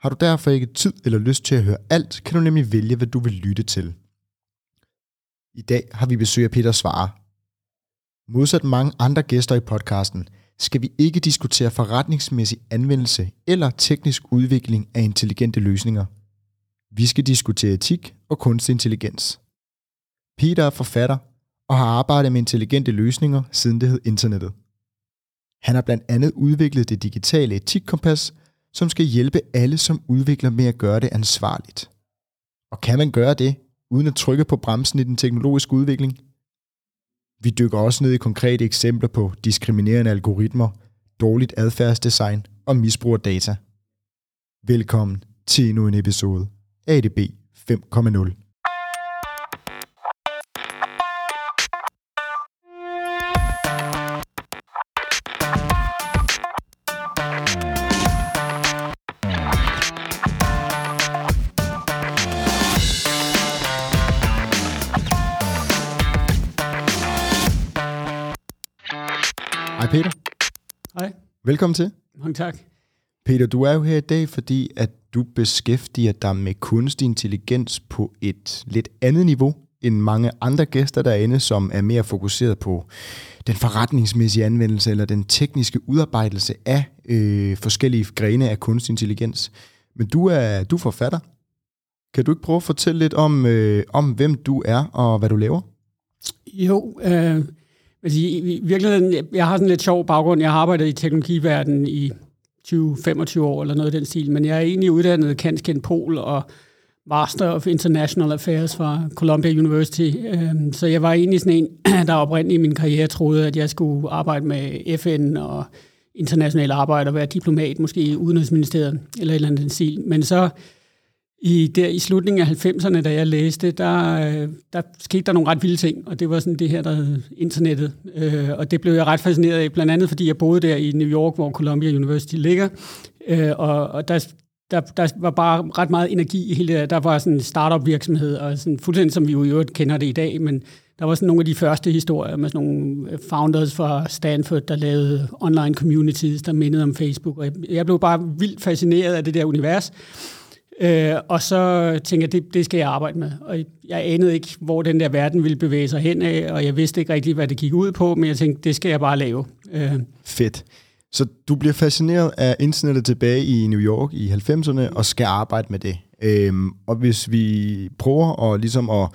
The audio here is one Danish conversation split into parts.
Har du derfor ikke tid eller lyst til at høre alt, kan du nemlig vælge, hvad du vil lytte til. I dag har vi besøg af Peter Svare. Modsat mange andre gæster i podcasten, skal vi ikke diskutere forretningsmæssig anvendelse eller teknisk udvikling af intelligente løsninger. Vi skal diskutere etik og kunstig intelligens. Peter er forfatter og har arbejdet med intelligente løsninger siden det hed internettet. Han har blandt andet udviklet det digitale etikkompas, som skal hjælpe alle som udvikler med at gøre det ansvarligt. Og kan man gøre det, uden at trykke på bremsen i den teknologiske udvikling? Vi dykker også ned i konkrete eksempler på diskriminerende algoritmer, dårligt adfærdsdesign og misbrug af data. Velkommen til endnu en episode af ADB 5.0. Velkommen til. Mange tak. Peter, du er jo her i dag, fordi at du beskæftiger dig med kunstig intelligens på et lidt andet niveau end mange andre gæster derinde, som er mere fokuseret på den forretningsmæssige anvendelse eller den tekniske udarbejdelse af øh, forskellige grene af kunstig intelligens. Men du er, du er forfatter. Kan du ikke prøve at fortælle lidt om, øh, om hvem du er og hvad du laver? Jo, øh, altså, i, i virkeligheden, jeg har sådan lidt sjov baggrund. Jeg har arbejdet i teknologiverdenen i 20-25 år eller noget i den stil, men jeg er egentlig uddannet kanskend Pol og Master of International Affairs fra Columbia University. Øhm, så jeg var egentlig sådan en, der oprindeligt i min karriere troede, at jeg skulle arbejde med FN og internationalt arbejde og være diplomat, måske i Udenrigsministeriet eller et eller andet den stil. Men så i, der, i slutningen af 90'erne, da jeg læste, der, øh, der skete der nogle ret vilde ting, og det var sådan det her, der hed internettet. Øh, og det blev jeg ret fascineret af, blandt andet fordi jeg boede der i New York, hvor Columbia University ligger, øh, og, og der, der, der var bare ret meget energi i hele det der. var sådan en startup virksomhed, og sådan fuldstændig som vi jo i øvrigt kender det i dag, men der var sådan nogle af de første historier med sådan nogle øh, founders fra Stanford, der lavede online communities, der mindede om Facebook, og jeg blev bare vildt fascineret af det der univers. Øh, og så tænkte jeg, det, det skal jeg arbejde med. Og jeg anede ikke, hvor den der verden ville bevæge sig hen af, og jeg vidste ikke rigtig, hvad det gik ud på, men jeg tænkte, det skal jeg bare lave. Øh. Fedt. Så du bliver fascineret af internettet tilbage i New York i 90'erne og skal arbejde med det. Øhm, og hvis vi prøver at, ligesom at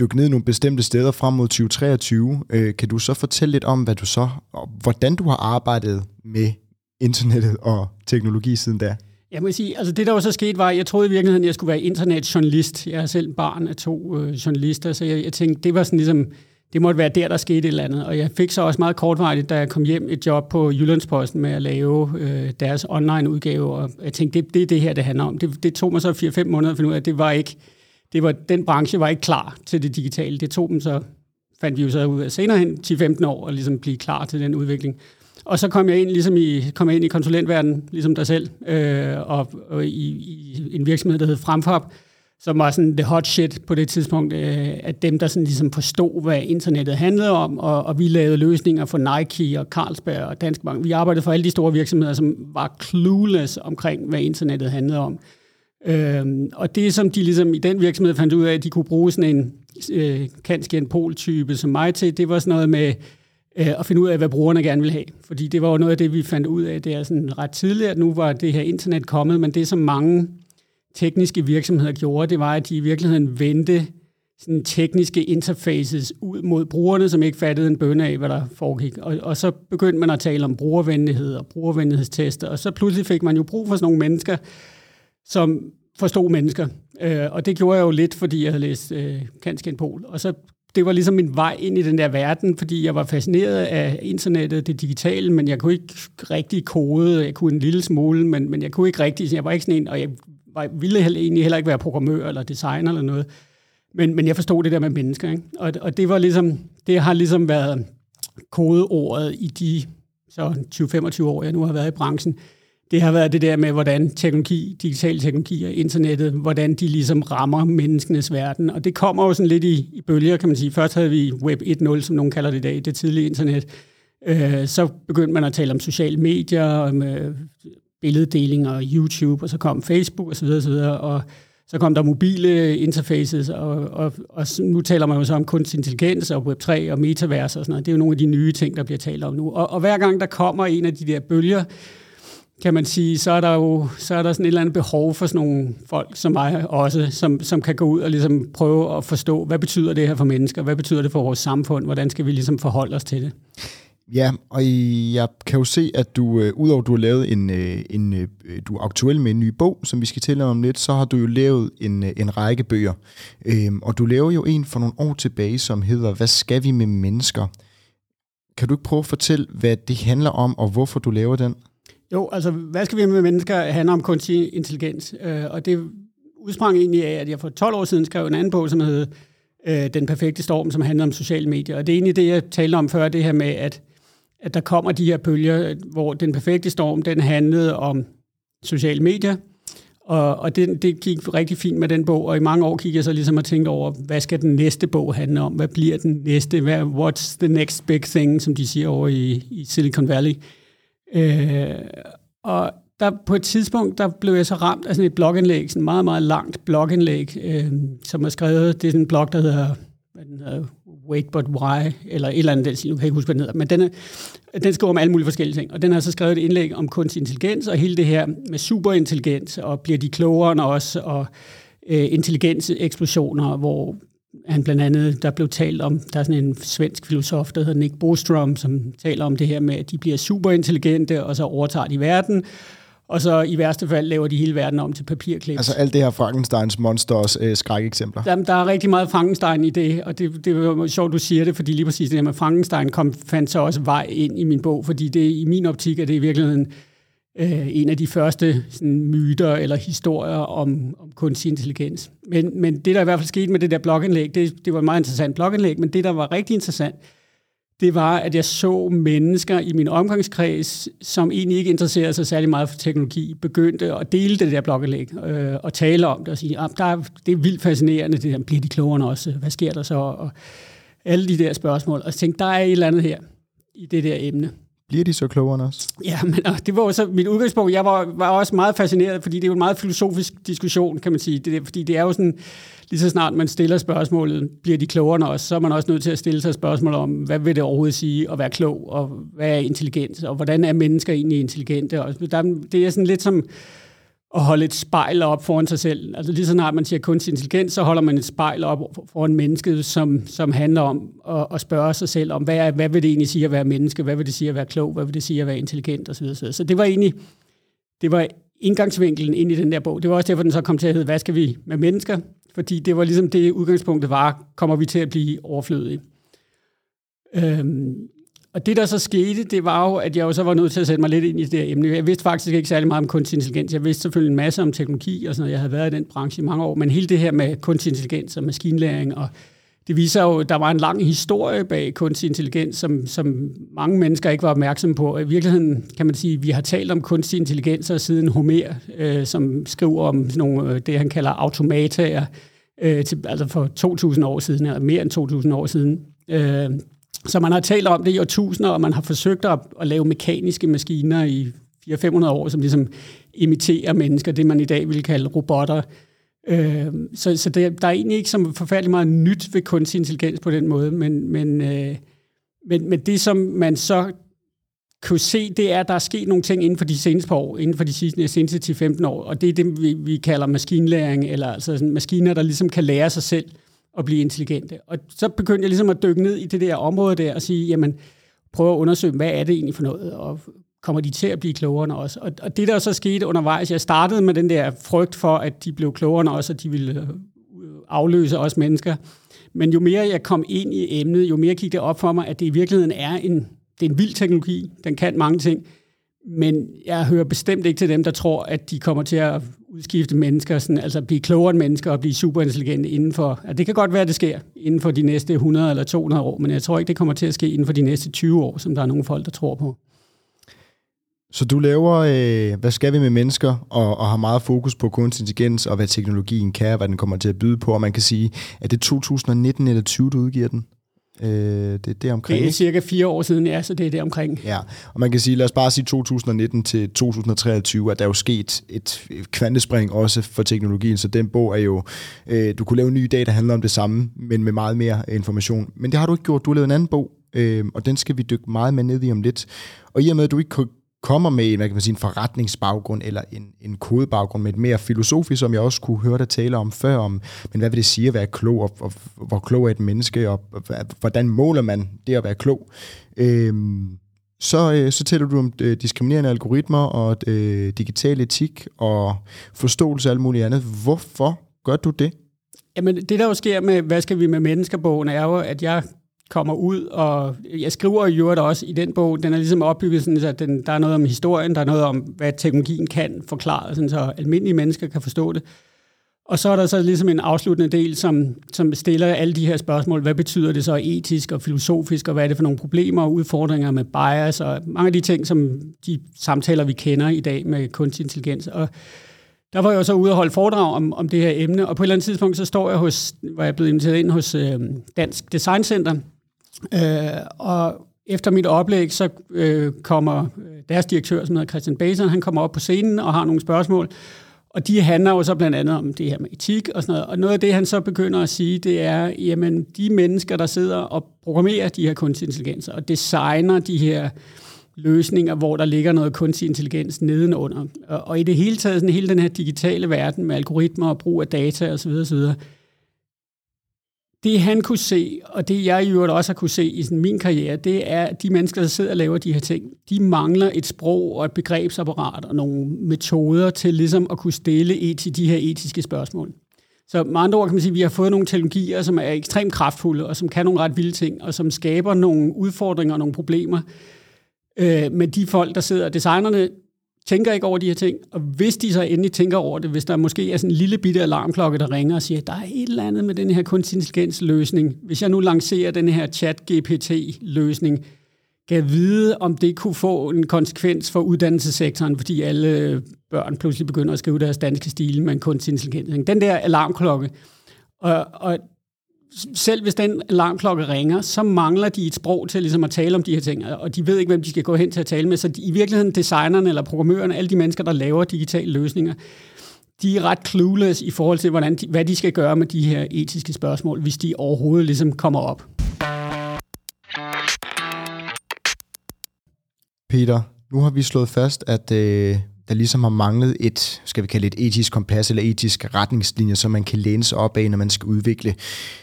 dykke ned i nogle bestemte steder frem mod 2023, øh, kan du så fortælle lidt om, hvad du så, og hvordan du har arbejdet med internettet og teknologi siden da? Jeg må sige, altså det der var så sket var, jeg troede i virkeligheden, at jeg skulle være internetjournalist. Jeg er selv barn af to øh, journalister, så jeg, jeg tænkte, det var sådan ligesom, det måtte være der, der skete et eller andet. Og jeg fik så også meget kortvarigt, da jeg kom hjem, et job på Jyllandsposten med at lave øh, deres online-udgave. Og jeg tænkte, det, det det her, det handler om. Det, det tog mig så 4-5 måneder at finde ud af, at det var ikke, det var, den branche var ikke klar til det digitale. Det tog dem så, fandt vi jo så ud af senere hen, 10-15 år, at ligesom blive klar til den udvikling. Og så kom jeg ind, ligesom i, kom jeg ind i konsulentverdenen, ligesom dig selv, øh, og, og i, i en virksomhed, der hed Fremfab, som var sådan det hot shit på det tidspunkt, øh, at dem, der sådan ligesom forstod, hvad internettet handlede om, og, og vi lavede løsninger for Nike og Carlsberg og Danske Bank. Vi arbejdede for alle de store virksomheder, som var clueless omkring, hvad internettet handlede om. Øh, og det, som de ligesom i den virksomhed fandt ud af, at de kunne bruge sådan en øh, kanskje en pol-type som mig til, det var sådan noget med øh, at finde ud af, hvad brugerne gerne vil have. Fordi det var jo noget af det, vi fandt ud af, det er sådan ret tidligt, at nu var det her internet kommet, men det, som mange tekniske virksomheder gjorde, det var, at de i virkeligheden vendte sådan tekniske interfaces ud mod brugerne, som ikke fattede en bønne af, hvad der foregik. Og, og så begyndte man at tale om brugervenlighed og brugervenlighedstester, og så pludselig fik man jo brug for sådan nogle mennesker, som forstod mennesker. Øh, og det gjorde jeg jo lidt, fordi jeg havde læst øh, Kansk Pol. Og så det var ligesom min vej ind i den der verden, fordi jeg var fascineret af internettet, det digitale, men jeg kunne ikke rigtig kode. Jeg kunne en lille smule, men, men jeg kunne ikke rigtig. Jeg var ikke sådan en, og jeg var, ville egentlig heller ikke være programmør eller designer eller noget. Men, men jeg forstod det der med mennesker, ikke? Og, og det var ligesom, det har ligesom været kodeordet i de så 20-25 år, jeg nu har været i branchen. Det har været det der med, hvordan teknologi, digital teknologi og internettet, hvordan de ligesom rammer menneskenes verden. Og det kommer jo sådan lidt i, i bølger, kan man sige. Først havde vi Web 1.0, som nogen kalder det i dag, det tidlige internet. Øh, så begyndte man at tale om sociale medier, om øh, billeddeling og YouTube, og så kom Facebook osv. Og, så videre, og så kom der mobile interfaces, og, og, og nu taler man jo så om kunstig intelligens og Web3 og metaverse og sådan noget. Det er jo nogle af de nye ting, der bliver talt om nu. Og, og hver gang der kommer en af de der bølger, kan man sige, så er der jo så er der sådan et eller andet behov for sådan nogle folk som mig også, som, som kan gå ud og ligesom prøve at forstå, hvad betyder det her for mennesker, hvad betyder det for vores samfund, hvordan skal vi ligesom forholde os til det. Ja, og jeg kan jo se, at du, øh, udover at du har lavet en, øh, en, øh, du er aktuel med en ny bog, som vi skal tale om lidt, så har du jo lavet en, øh, en række bøger. Øhm, og du laver jo en for nogle år tilbage, som hedder, Hvad skal vi med mennesker? Kan du ikke prøve at fortælle, hvad det handler om, og hvorfor du laver den? Jo, altså, hvad skal vi med mennesker handler om kunstig intelligens. Øh, og det udsprang egentlig af, at jeg for 12 år siden skrev en anden bog, som hed øh, Den perfekte storm, som handler om sociale medier. Og det er egentlig det, jeg talte om før, det her med, at at der kommer de her bølger, hvor den perfekte storm, den handlede om sociale medier, og, og det, det gik rigtig fint med den bog, og i mange år kiggede jeg så ligesom og tænkte over, hvad skal den næste bog handle om? Hvad bliver den næste? Hvad, what's the next big thing, som de siger over i, i Silicon Valley? Øh, og der på et tidspunkt, der blev jeg så ramt af sådan et blogindlæg, sådan et meget, meget langt blogindlæg, øh, som er skrevet, det er sådan en blog, der hedder, hvad den hedder Wait But Why, eller et eller andet, den, nu kan jeg ikke huske, hvad den hedder, men den, er, den skriver om alle mulige forskellige ting, og den har så skrevet et indlæg om kunstig intelligens, og hele det her med superintelligens, og bliver de klogere end os, og øh, intelligenseksplosioner, hvor han blandt andet, der blev talt om, der er sådan en svensk filosof, der hedder Nick Bostrom, som taler om det her med, at de bliver superintelligente, og så overtager de verden, og så i værste fald laver de hele verden om til papirklip. Altså alt det her Frankensteins monsters øh, skrækeksempler. Jamen, der er rigtig meget Frankenstein i det, og det, det er sjovt, du siger det, fordi lige præcis det her med Frankenstein kom, fandt så også vej ind i min bog, fordi det i min optik er det i virkeligheden øh, en af de første sådan, myter eller historier om, om kunstig intelligens. Men, men det, der i hvert fald skete med det der blogindlæg, det, det var et meget interessant blogindlæg, men det, der var rigtig interessant, det var, at jeg så mennesker i min omgangskreds, som egentlig ikke interesserede sig særlig meget for teknologi, begyndte at dele det der blogindlæg øh, og tale om det og sige, at ah, der er, det er vildt fascinerende, det der, bliver de klogere også? Hvad sker der så? Og alle de der spørgsmål. Og jeg tænkte, der er et eller andet her i det der emne. Bliver de så klogere os? Ja, men det var så mit udgangspunkt. Jeg var, var også meget fascineret, fordi det er jo en meget filosofisk diskussion, kan man sige. Det, fordi det er jo sådan, lige så snart man stiller spørgsmålet, bliver de klogere os, så er man også nødt til at stille sig spørgsmål om, hvad vil det overhovedet sige at være klog, og hvad er intelligens, og hvordan er mennesker egentlig intelligente. Og der, det er sådan lidt som at holde et spejl op foran sig selv. Altså lige så snart man siger kunstig intelligens, så holder man et spejl op foran mennesket, som, som handler om at, at spørge sig selv om, hvad, er, hvad vil det egentlig sige at være menneske, hvad vil det sige at være klog, hvad vil det sige at være intelligent osv. Så, så det var egentlig, det var indgangsvinkelen ind i den der bog. Det var også derfor, den så kom til at hedde, hvad skal vi med mennesker? Fordi det var ligesom det udgangspunktet var, kommer vi til at blive overflødige. Øhm, og det, der så skete, det var jo, at jeg jo så var nødt til at sætte mig lidt ind i det her emne. Jeg vidste faktisk ikke særlig meget om kunstig intelligens. Jeg vidste selvfølgelig en masse om teknologi og sådan noget. Jeg havde været i den branche i mange år. Men hele det her med kunstig intelligens og maskinlæring, og det viser jo, at der var en lang historie bag kunstig intelligens, som, som mange mennesker ikke var opmærksomme på. I virkeligheden kan man sige, at vi har talt om kunstig intelligens siden Homer, øh, som skriver om sådan nogle, øh, det, han kalder automataer, øh, til, altså for 2.000 år siden, eller mere end 2.000 år siden. Øh, så man har talt om det i årtusinder, og man har forsøgt at, at lave mekaniske maskiner i 400-500 år, som ligesom imiterer mennesker, det man i dag vil kalde robotter. Øh, så så det, der er egentlig ikke så forfærdelig meget nyt ved kunstig intelligens på den måde, men, men, øh, men, men det, som man så kunne se, det er, at der er sket nogle ting inden for de seneste par år, inden for de seneste 10-15 år, og det er det, vi, vi kalder maskinlæring, eller altså sådan maskiner, der ligesom kan lære sig selv at blive intelligente. Og så begyndte jeg ligesom at dykke ned i det der område der og sige, jamen, prøv at undersøge, hvad er det egentlig for noget, og kommer de til at blive klogere også? Og, og det der så skete undervejs, jeg startede med den der frygt for, at de blev klogere end os, og de ville øh, afløse os mennesker. Men jo mere jeg kom ind i emnet, jo mere gik det op for mig, at det i virkeligheden er en, det er en vild teknologi, den kan mange ting, men jeg hører bestemt ikke til dem, der tror, at de kommer til at udskifte mennesker, sådan, altså blive klogere end mennesker og blive superintelligente inden for, det kan godt være, at det sker inden for de næste 100 eller 200 år, men jeg tror ikke, det kommer til at ske inden for de næste 20 år, som der er nogle folk, der tror på. Så du laver, øh, hvad skal vi med mennesker, og, og har meget fokus på kunstig intelligens, og hvad teknologien kan, og hvad den kommer til at byde på, og man kan sige, at det 2019 eller 20, du udgiver den? Øh, det er det omkring. Det er cirka fire år siden, ja, så det er det omkring. Ja, og man kan sige, lad os bare sige 2019 til 2023, at der er jo sket et kvantespring også for teknologien, så den bog er jo, øh, du kunne lave en ny dag, der handler om det samme, men med meget mere information. Men det har du ikke gjort, du har lavet en anden bog, øh, og den skal vi dykke meget med ned i om lidt. Og i og med, at du ikke kommer med en, hvad kan man sige, en forretningsbaggrund eller en, en kodebaggrund med et mere filosofisk, som jeg også kunne høre dig tale om før, om, men hvad vil det sige at være klog, og, og hvor klog er et menneske, og, og hvordan måler man det at være klog? Øhm, så, øh, så taler du om øh, diskriminerende algoritmer og øh, digital etik og forståelse af alt muligt andet. Hvorfor gør du det? Jamen, det der jo sker med, hvad skal vi med menneskerbogen, er jo, at jeg kommer ud, og jeg skriver jo også i den bog, den er ligesom opbygget sådan, så den, der er noget om historien, der er noget om, hvad teknologien kan forklare, sådan, så almindelige mennesker kan forstå det. Og så er der så ligesom en afsluttende del, som, som stiller alle de her spørgsmål. Hvad betyder det så etisk og filosofisk, og hvad er det for nogle problemer og udfordringer med bias, og mange af de ting, som de samtaler, vi kender i dag med kunstig intelligens. Og der var jeg jo så ude og holde foredrag om, om det her emne, og på et eller andet tidspunkt, så står jeg hos, var jeg blevet inviteret ind hos øh, Dansk Design Center, Øh, og efter mit oplæg, så øh, kommer øh, deres direktør, som hedder Christian Basen, han kommer op på scenen og har nogle spørgsmål. Og de handler jo så blandt andet om det her med etik og sådan noget. Og noget af det, han så begynder at sige, det er, jamen de mennesker, der sidder og programmerer de her kunstig intelligenser og designer de her løsninger, hvor der ligger noget kunstig intelligens nedenunder. Og, og i det hele taget, sådan hele den her digitale verden med algoritmer og brug af data osv., osv., det han kunne se, og det jeg i øvrigt også har kunne se i sådan min karriere, det er, at de mennesker, der sidder og laver de her ting, de mangler et sprog og et begrebsapparat og nogle metoder til ligesom at kunne stille til de her etiske spørgsmål. Så med andre ord kan man sige, at vi har fået nogle teknologier, som er ekstremt kraftfulde, og som kan nogle ret vilde ting, og som skaber nogle udfordringer og nogle problemer. Øh, men de folk, der sidder, designerne, tænker ikke over de her ting, og hvis de så endelig tænker over det, hvis der måske er sådan en lille bitte alarmklokke, der ringer og siger, der er et eller andet med den her kunstig intelligens løsning. Hvis jeg nu lancerer den her chat-GPT-løsning, kan vide, om det kunne få en konsekvens for uddannelsessektoren, fordi alle børn pludselig begynder at skrive deres danske stil med en kunstig intelligens. Den der alarmklokke. Og, og selv hvis den alarmklokke ringer, så mangler de et sprog til ligesom at tale om de her ting, og de ved ikke, hvem de skal gå hen til at tale med. Så de, i virkeligheden designerne eller programmørerne, alle de mennesker, der laver digitale løsninger, de er ret clueless i forhold til, hvordan de, hvad de skal gøre med de her etiske spørgsmål, hvis de overhovedet ligesom kommer op. Peter, nu har vi slået fast, at øh, der ligesom har manglet et, skal vi kalde det et etisk kompas eller etisk retningslinje, som man kan læne sig op af, når man skal udvikle,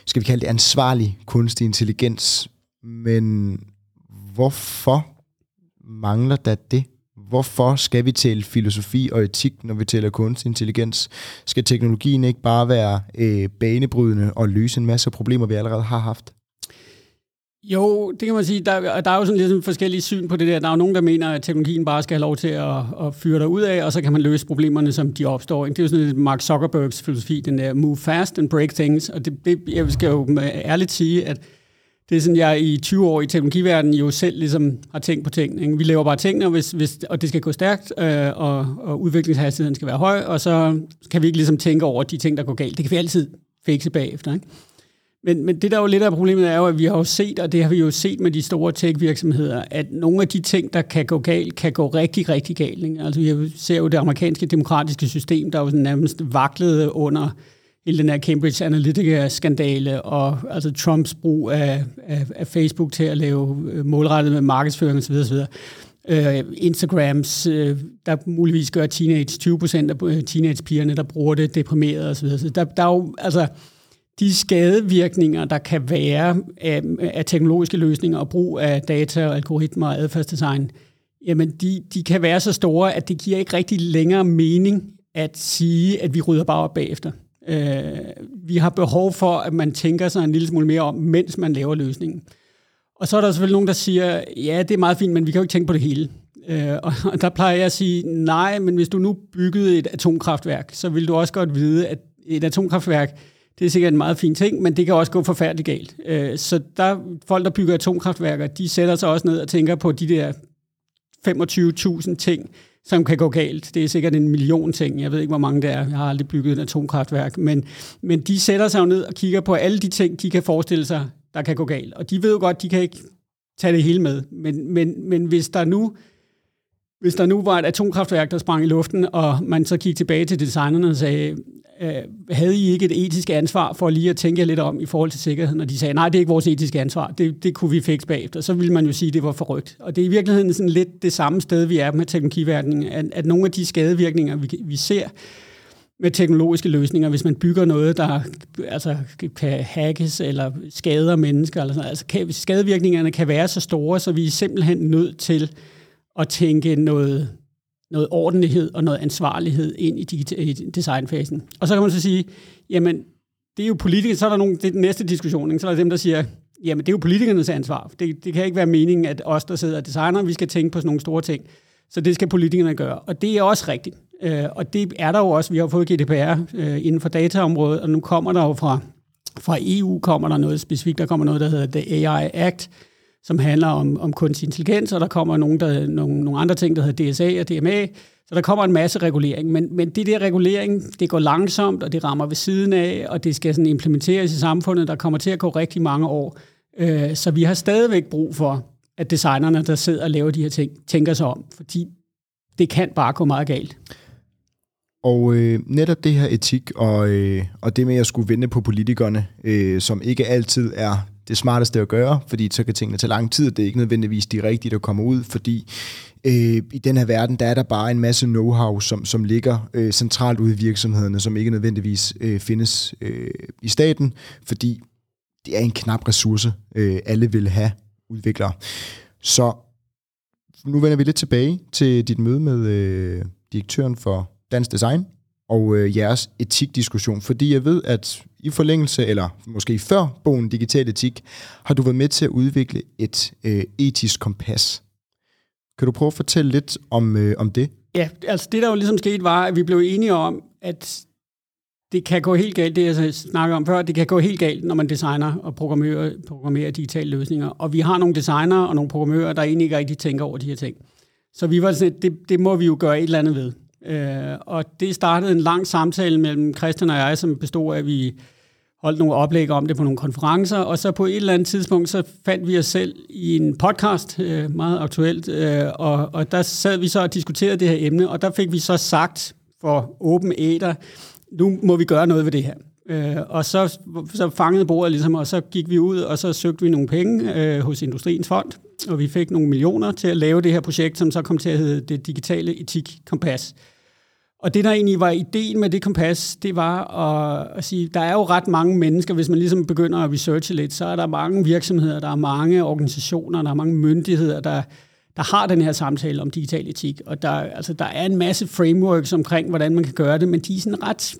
skal vi kalde det ansvarlig kunstig intelligens. Men hvorfor mangler der det? Hvorfor skal vi tale filosofi og etik, når vi taler kunstig intelligens? Skal teknologien ikke bare være øh, banebrydende og løse en masse problemer, vi allerede har haft? Jo, det kan man sige. Der, der er jo sådan lidt forskellige syn på det der. Der er jo nogen, der mener, at teknologien bare skal have lov til at, at fyre dig ud af, og så kan man løse problemerne, som de opstår. Det er jo sådan lidt Mark Zuckerbergs filosofi, den der move fast and break things. Og det, det, jeg skal jo ærligt sige, at det er sådan, jeg i 20 år i teknologiverdenen jo selv ligesom har tænkt på ting. Ikke? Vi laver bare tingene, og, hvis, hvis, og det skal gå stærkt, øh, og, og udviklingshastigheden skal være høj, og så kan vi ikke ligesom tænke over de ting, der går galt. Det kan vi altid fikse bagefter. Ikke? Men, men det der jo lidt af problemet er jo, at vi har jo set, og det har vi jo set med de store tech-virksomheder, at nogle af de ting, der kan gå galt, kan gå rigtig, rigtig galt. Ikke? Altså vi ser jo det amerikanske demokratiske system, der jo sådan nærmest vaklede under hele den her Cambridge Analytica-skandale, og altså Trumps brug af, af, af Facebook til at lave øh, målrettet med markedsføring osv. osv. Uh, Instagrams, øh, der muligvis gør teenage, 20 procent af teenage-pigerne, der bruger det deprimeret osv. Så der, der er jo, altså, de skadevirkninger, der kan være af, af teknologiske løsninger og brug af data og algoritmer og adfærdsdesign, jamen de, de kan være så store, at det giver ikke rigtig længere mening at sige, at vi rydder bare op bagefter. Øh, vi har behov for, at man tænker sig en lille smule mere om, mens man laver løsningen. Og så er der selvfølgelig nogen, der siger, ja, det er meget fint, men vi kan jo ikke tænke på det hele. Øh, og der plejer jeg at sige, nej, men hvis du nu byggede et atomkraftværk, så vil du også godt vide, at et atomkraftværk, det er sikkert en meget fin ting, men det kan også gå forfærdeligt galt. Øh, så der, folk, der bygger atomkraftværker, de sætter sig også ned og tænker på de der 25.000 ting, som kan gå galt. Det er sikkert en million ting. Jeg ved ikke, hvor mange det er. Jeg har aldrig bygget et atomkraftværk. Men, men de sætter sig jo ned og kigger på alle de ting, de kan forestille sig, der kan gå galt. Og de ved jo godt, de kan ikke tage det hele med. Men, men, men hvis der nu hvis der nu var et atomkraftværk, der sprang i luften, og man så kiggede tilbage til designerne og sagde, øh, havde I ikke et etisk ansvar for lige at tænke lidt om i forhold til sikkerheden? Og de sagde, nej, det er ikke vores etiske ansvar, det, det kunne vi fikse bagefter. Så ville man jo sige, at det var forrygt. Og det er i virkeligheden sådan lidt det samme sted, vi er med teknologiverdenen, at, at nogle af de skadevirkninger, vi, vi ser med teknologiske løsninger, hvis man bygger noget, der altså, kan hackes eller skader mennesker, eller sådan, altså kan, skadevirkningerne kan være så store, så vi er simpelthen nødt til at tænke noget, noget ordentlighed og noget ansvarlighed ind i, digita- i designfasen. Og så kan man så sige, jamen, det er jo politikere, så er der nogle, det er den næste diskussion, ikke? så er der dem, der siger, jamen, det er jo politikernes ansvar. Det, det kan ikke være meningen, at os, der sidder og designer, vi skal tænke på sådan nogle store ting. Så det skal politikerne gøre. Og det er også rigtigt. Øh, og det er der jo også. Vi har fået GDPR øh, inden for dataområdet, og nu kommer der jo fra, fra EU kommer der noget specifikt. Der kommer noget, der hedder The AI Act, som handler om, om kunstig intelligens, og der kommer nogle, der, nogle, nogle andre ting, der hedder DSA og DMA. Så der kommer en masse regulering, men, men det der regulering, det går langsomt, og det rammer ved siden af, og det skal sådan implementeres i samfundet, der kommer til at gå rigtig mange år. Øh, så vi har stadigvæk brug for, at designerne, der sidder og laver de her ting, tænker sig om, fordi det kan bare gå meget galt. Og øh, netop det her etik og, øh, og det med at skulle vende på politikerne, øh, som ikke altid er det smarteste at gøre, fordi så kan tingene tage lang tid, det er ikke nødvendigvis de rigtige, der kommer ud, fordi øh, i den her verden, der er der bare en masse know-how, som, som ligger øh, centralt ude i virksomhederne, som ikke nødvendigvis øh, findes øh, i staten, fordi det er en knap ressource, øh, alle vil have udviklere. Så nu vender vi lidt tilbage til dit møde med øh, direktøren for Dansk Design og øh, jeres etikdiskussion, fordi jeg ved, at i forlængelse, eller måske før bogen Digital Etik, har du været med til at udvikle et øh, etisk kompas. Kan du prøve at fortælle lidt om, øh, om det? Ja, altså det der jo ligesom skete var, at vi blev enige om, at det kan gå helt galt, det jeg snakkede om før, det kan gå helt galt, når man designer og programmerer, programmerer digitale løsninger. Og vi har nogle designere og nogle programmører, der egentlig ikke rigtig tænker over de her ting. Så vi var sådan, det, det må vi jo gøre et eller andet ved. Øh, og det startede en lang samtale mellem Christian og jeg, som bestod af, at vi holdt nogle oplæg om det på nogle konferencer, og så på et eller andet tidspunkt, så fandt vi os selv i en podcast, øh, meget aktuelt, øh, og, og der sad vi så og diskuterede det her emne, og der fik vi så sagt for åben æder, nu må vi gøre noget ved det her. Øh, og så, så fangede bordet ligesom, og så gik vi ud, og så søgte vi nogle penge øh, hos Industriens Fond, og vi fik nogle millioner til at lave det her projekt, som så kom til at hedde det digitale etik kompas. Og det, der egentlig var ideen med det kompas, det var at, at sige, der er jo ret mange mennesker, hvis man ligesom begynder at researche lidt, så er der mange virksomheder, der er mange organisationer, der er mange myndigheder, der, der har den her samtale om digital etik. Og der, altså, der er en masse frameworks omkring, hvordan man kan gøre det, men de er sådan ret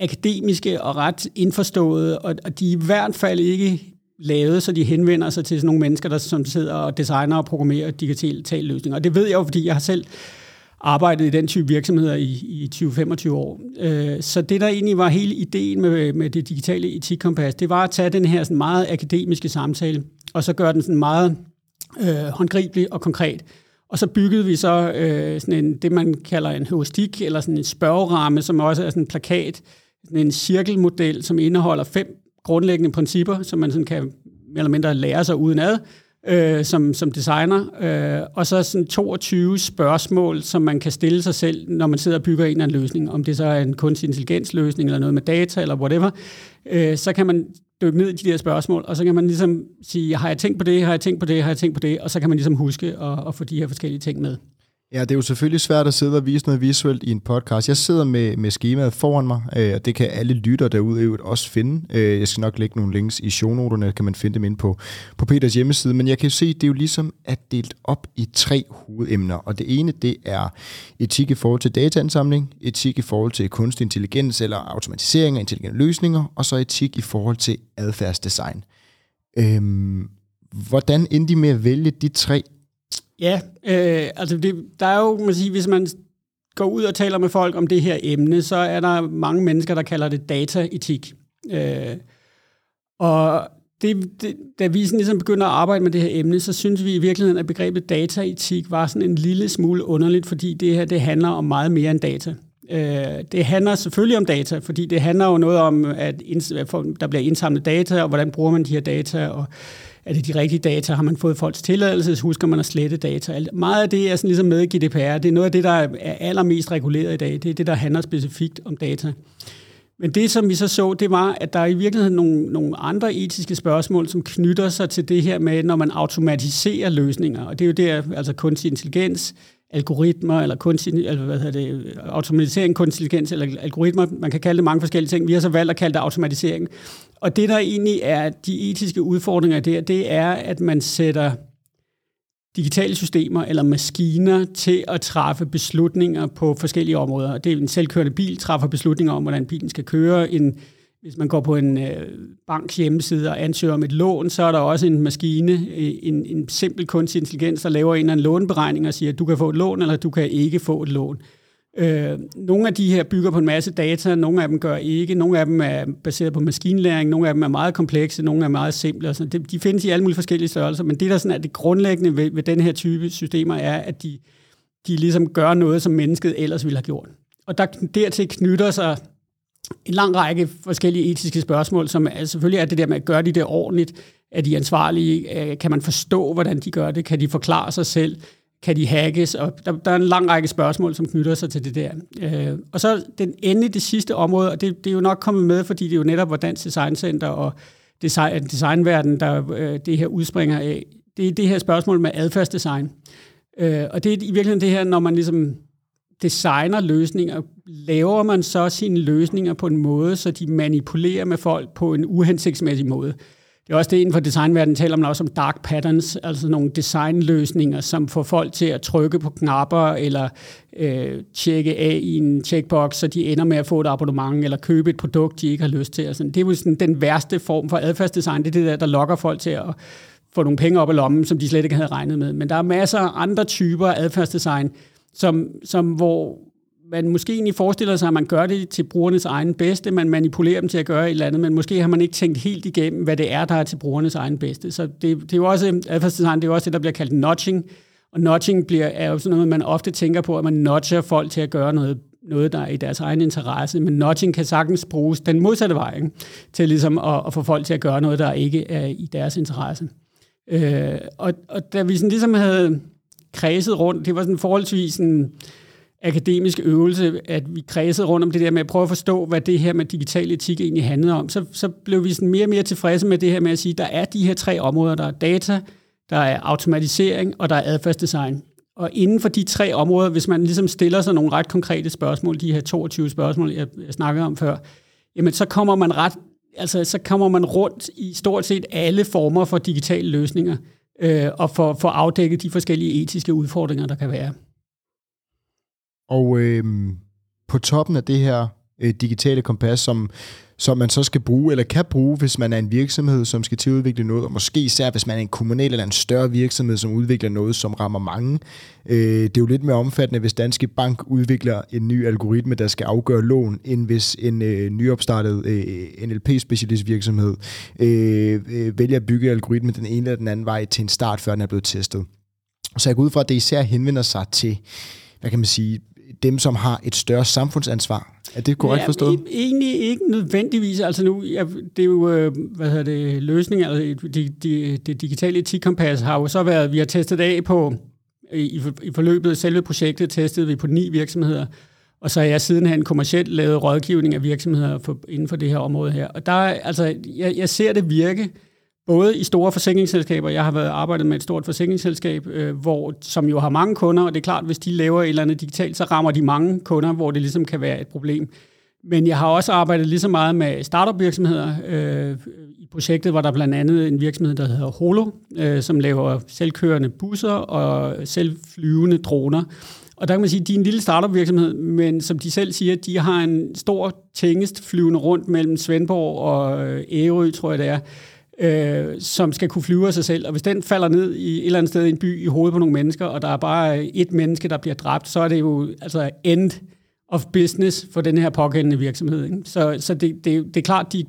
akademiske og ret indforståede, og, og de er i hvert fald ikke lavet, så de henvender sig til sådan nogle mennesker, der som sidder og designer og programmerer digitale løsninger. Og det ved jeg jo, fordi jeg har selv arbejdet i den type virksomheder i, i 20-25 år. Øh, så det, der egentlig var hele ideen med, med det digitale etikkompas, det var at tage den her sådan meget akademiske samtale, og så gøre den sådan meget øh, håndgribelig og konkret. Og så byggede vi så øh, sådan en, det, man kalder en heuristik, eller sådan en spørgeramme, som også er sådan en plakat, sådan en cirkelmodel, som indeholder fem grundlæggende principper, som man sådan kan mere eller mindre lære sig udenad, øh, som, som designer, øh, og så sådan 22 spørgsmål, som man kan stille sig selv, når man sidder og bygger en eller anden løsning, om det så er en kunstig intelligens løsning, eller noget med data, eller whatever, øh, så kan man dykke ned i de der spørgsmål, og så kan man ligesom sige, har jeg tænkt på det, har jeg tænkt på det, har jeg tænkt på det, og så kan man ligesom huske at, at få de her forskellige ting med. Ja, det er jo selvfølgelig svært at sidde og vise noget visuelt i en podcast. Jeg sidder med, med skemaet foran mig, øh, og det kan alle lytter derude også finde. Øh, jeg skal nok lægge nogle links i shownoterne, kan man finde dem ind på, på Peters hjemmeside. Men jeg kan jo se, det er jo ligesom at delt op i tre hovedemner. Og det ene, det er etik i forhold til dataansamling, etik i forhold til kunstig intelligens eller automatisering af intelligente løsninger, og så etik i forhold til adfærdsdesign. Øhm, hvordan endte de med at vælge de tre Ja, øh, altså det, der er jo, man siger, hvis man går ud og taler med folk om det her emne, så er der mange mennesker, der kalder det dataetik. Øh, og det, det, da vi sådan ligesom begynder at arbejde med det her emne, så synes vi i virkeligheden, at begrebet dataetik var sådan en lille smule underligt, fordi det her det handler om meget mere end data. Øh, det handler selvfølgelig om data, fordi det handler jo noget om, at der bliver indsamlet data, og hvordan bruger man de her data, og er det de rigtige data? Har man fået folks tilladelse? Husker man at slette data? Meget af det er sådan ligesom med GDPR. Det er noget af det, der er allermest reguleret i dag. Det er det, der handler specifikt om data. Men det, som vi så så, det var, at der er i virkeligheden nogle, nogle andre etiske spørgsmål, som knytter sig til det her med, når man automatiserer løsninger. Og det er jo der, altså kunstig intelligens, algoritmer, eller kunstig, eller hvad hedder det, automatisering, kunstig intelligens, eller algoritmer, man kan kalde det mange forskellige ting. Vi har så valgt at kalde det automatisering. Og det, der egentlig er de etiske udfordringer der, det er, at man sætter digitale systemer eller maskiner til at træffe beslutninger på forskellige områder. Det er en selvkørende bil, træffer beslutninger om, hvordan bilen skal køre. En, hvis man går på en øh, banks hjemmeside og ansøger om et lån, så er der også en maskine, øh, en, en simpel kunstig intelligens, der laver en eller anden låneberegning og siger, at du kan få et lån, eller du kan ikke få et lån. Øh, Øh, nogle af de her bygger på en masse data, nogle af dem gør ikke, nogle af dem er baseret på maskinlæring, nogle af dem er meget komplekse, nogle er meget simple. Og sådan. De findes i alle mulige forskellige størrelser, men det, der sådan er det grundlæggende ved, ved den her type systemer, er, at de, de ligesom gør noget, som mennesket ellers ville have gjort. Og der dertil knytter sig en lang række forskellige etiske spørgsmål, som er, selvfølgelig er det der med, at gøre de det ordentligt, er de ansvarlige, øh, kan man forstå, hvordan de gør det, kan de forklare sig selv, kan de hackes, og der, der er en lang række spørgsmål, som knytter sig til det der. Øh, og så den endelig det sidste område, og det, det er jo nok kommet med, fordi det jo netop, var Dansk Design Center og design, øh, designverden, der øh, det her udspringer af, det er det her spørgsmål med adfærdsdesign. Øh, og det er i virkeligheden det her, når man ligesom designer løsninger, laver man så sine løsninger på en måde, så de manipulerer med folk på en uhensigtsmæssig måde. Det er også det inden for designverdenen taler man også om dark patterns, altså nogle designløsninger, som får folk til at trykke på knapper eller øh, tjekke af i en checkbox, så de ender med at få et abonnement eller købe et produkt, de ikke har lyst til. Altså, det er jo sådan den værste form for adfærdsdesign. Det er det der, der lokker folk til at få nogle penge op i lommen, som de slet ikke havde regnet med. Men der er masser af andre typer af adfærdsdesign, som, som hvor man måske egentlig forestiller sig, at man gør det til brugernes egen bedste, man manipulerer dem til at gøre et eller andet, men måske har man ikke tænkt helt igennem, hvad det er, der er til brugernes egen bedste. Så det, det er jo også, adfærdsdesign, det er jo også det, der bliver kaldt nudging, og nudging bliver, er jo sådan noget, man ofte tænker på, at man nudger folk til at gøre noget, noget, der er i deres egen interesse, men nudging kan sagtens bruges den modsatte vej, ikke? til ligesom at, at få folk til at gøre noget, der ikke er i deres interesse. Øh, og, og da vi sådan ligesom havde kredset rundt, det var sådan forholdsvis sådan, akademisk øvelse, at vi kredsede rundt om det der med at prøve at forstå, hvad det her med digital etik egentlig handlede om, så, så blev vi sådan mere og mere tilfredse med det her med at sige, at der er de her tre områder. Der er data, der er automatisering, og der er adfærdsdesign. Og inden for de tre områder, hvis man ligesom stiller sig nogle ret konkrete spørgsmål, de her 22 spørgsmål, jeg, jeg snakkede om før, jamen så kommer man ret, altså så kommer man rundt i stort set alle former for digitale løsninger, øh, og for, for afdækket de forskellige etiske udfordringer, der kan være. Og øh, på toppen af det her øh, digitale kompas, som, som man så skal bruge, eller kan bruge, hvis man er en virksomhed, som skal til at udvikle noget, og måske især hvis man er en kommunal eller en større virksomhed, som udvikler noget, som rammer mange. Øh, det er jo lidt mere omfattende, hvis Danske Bank udvikler en ny algoritme, der skal afgøre lån, end hvis en øh, nyopstartet øh, NLP-specialist virksomhed øh, øh, vælger at bygge algoritmen den ene eller den anden vej til en start, før den er blevet testet. Så jeg går ud fra, at det især henvender sig til hvad kan man sige, dem, som har et større samfundsansvar. Er det korrekt ja, forstået? Egentlig ikke nødvendigvis. Altså nu, ja, det er jo, øh, hvad hedder det, løsninger, altså det, det, det digitale etikkompas har jo så været, vi har testet af på, i, i forløbet af selve projektet testede vi på ni virksomheder, og så har jeg sidenhen kommercielt lavet rådgivning af virksomheder for, inden for det her område her. Og der, altså, jeg, jeg ser det virke, både i store forsikringsselskaber, jeg har været arbejdet med et stort forsikringsselskab, øh, hvor, som jo har mange kunder, og det er klart, hvis de laver et eller andet digitalt, så rammer de mange kunder, hvor det ligesom kan være et problem. Men jeg har også arbejdet lige så meget med startup-virksomheder. Øh, I projektet var der blandt andet en virksomhed, der hedder Holo, øh, som laver selvkørende busser og selvflyvende droner. Og der kan man sige, at de er en lille startup-virksomhed, men som de selv siger, de har en stor tingest flyvende rundt mellem Svendborg og Ærø, tror jeg det er, øh, som skal kunne flyve af sig selv. Og hvis den falder ned i et eller andet sted i en by i hovedet på nogle mennesker, og der er bare et menneske, der bliver dræbt, så er det jo altså end of business for den her pågældende virksomhed. Ikke? Så, så det, det, det er klart, de,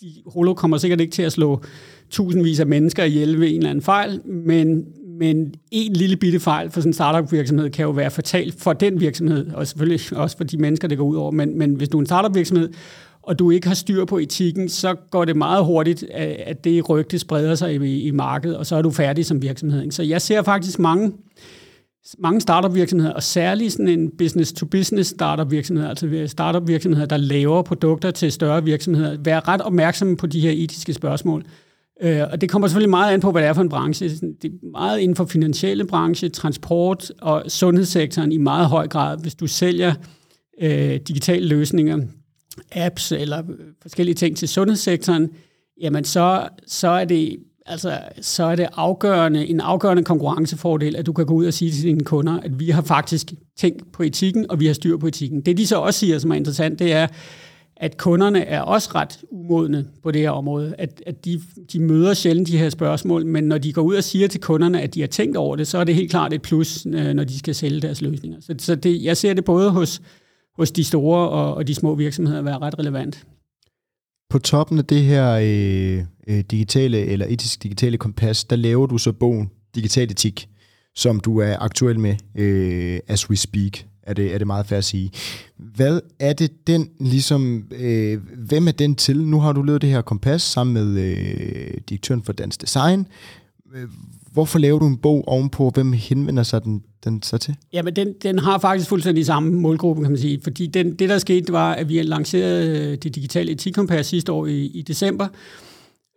de holo kommer sikkert ikke til at slå tusindvis af mennesker ihjel ved en eller anden fejl, men, men en lille bitte fejl for sådan en startup-virksomhed kan jo være fatal for den virksomhed, og selvfølgelig også for de mennesker, det går ud over. Men, men hvis du er en startup-virksomhed, og du ikke har styr på etikken, så går det meget hurtigt, at det rygte spreder sig i, i markedet, og så er du færdig som virksomhed. Så jeg ser faktisk mange, mange startup-virksomheder, og særligt sådan en business-to-business startup-virksomhed, altså startup-virksomheder, der laver produkter til større virksomheder, være ret opmærksomme på de her etiske spørgsmål. Øh, og det kommer selvfølgelig meget an på, hvad det er for en branche. Det er meget inden for finansielle branche, transport og sundhedssektoren i meget høj grad. Hvis du sælger øh, digitale løsninger, apps eller forskellige ting til sundhedssektoren, jamen så, så er det altså, så er det afgørende, en afgørende konkurrencefordel, at du kan gå ud og sige til dine kunder, at vi har faktisk tænkt på etikken, og vi har styr på etikken. Det de så også siger, som er interessant, det er, at kunderne er også ret umodne på det her område. At, at de, de møder sjældent de her spørgsmål, men når de går ud og siger til kunderne, at de har tænkt over det, så er det helt klart et plus, øh, når de skal sælge deres løsninger. Så, så det, jeg ser det både hos, hos de store og, og de små virksomheder være ret relevant. På toppen af det her øh, øh, digitale eller etisk digitale kompas, der laver du så bogen Digital Etik, som du er aktuel med øh, as we speak er det, er det meget fair at sige. Hvad er det den ligesom, øh, hvem er den til? Nu har du lavet det her kompas sammen med øh, direktøren for Dansk Design. Øh, Øh, hvorfor laver du en bog ovenpå? Hvem henvender sig den, den så til? Jamen, den, den har faktisk fuldstændig samme målgruppe, kan man sige. Fordi den, det, der skete, var, at vi lancerede det digitale etikkompas sidste år i, i december.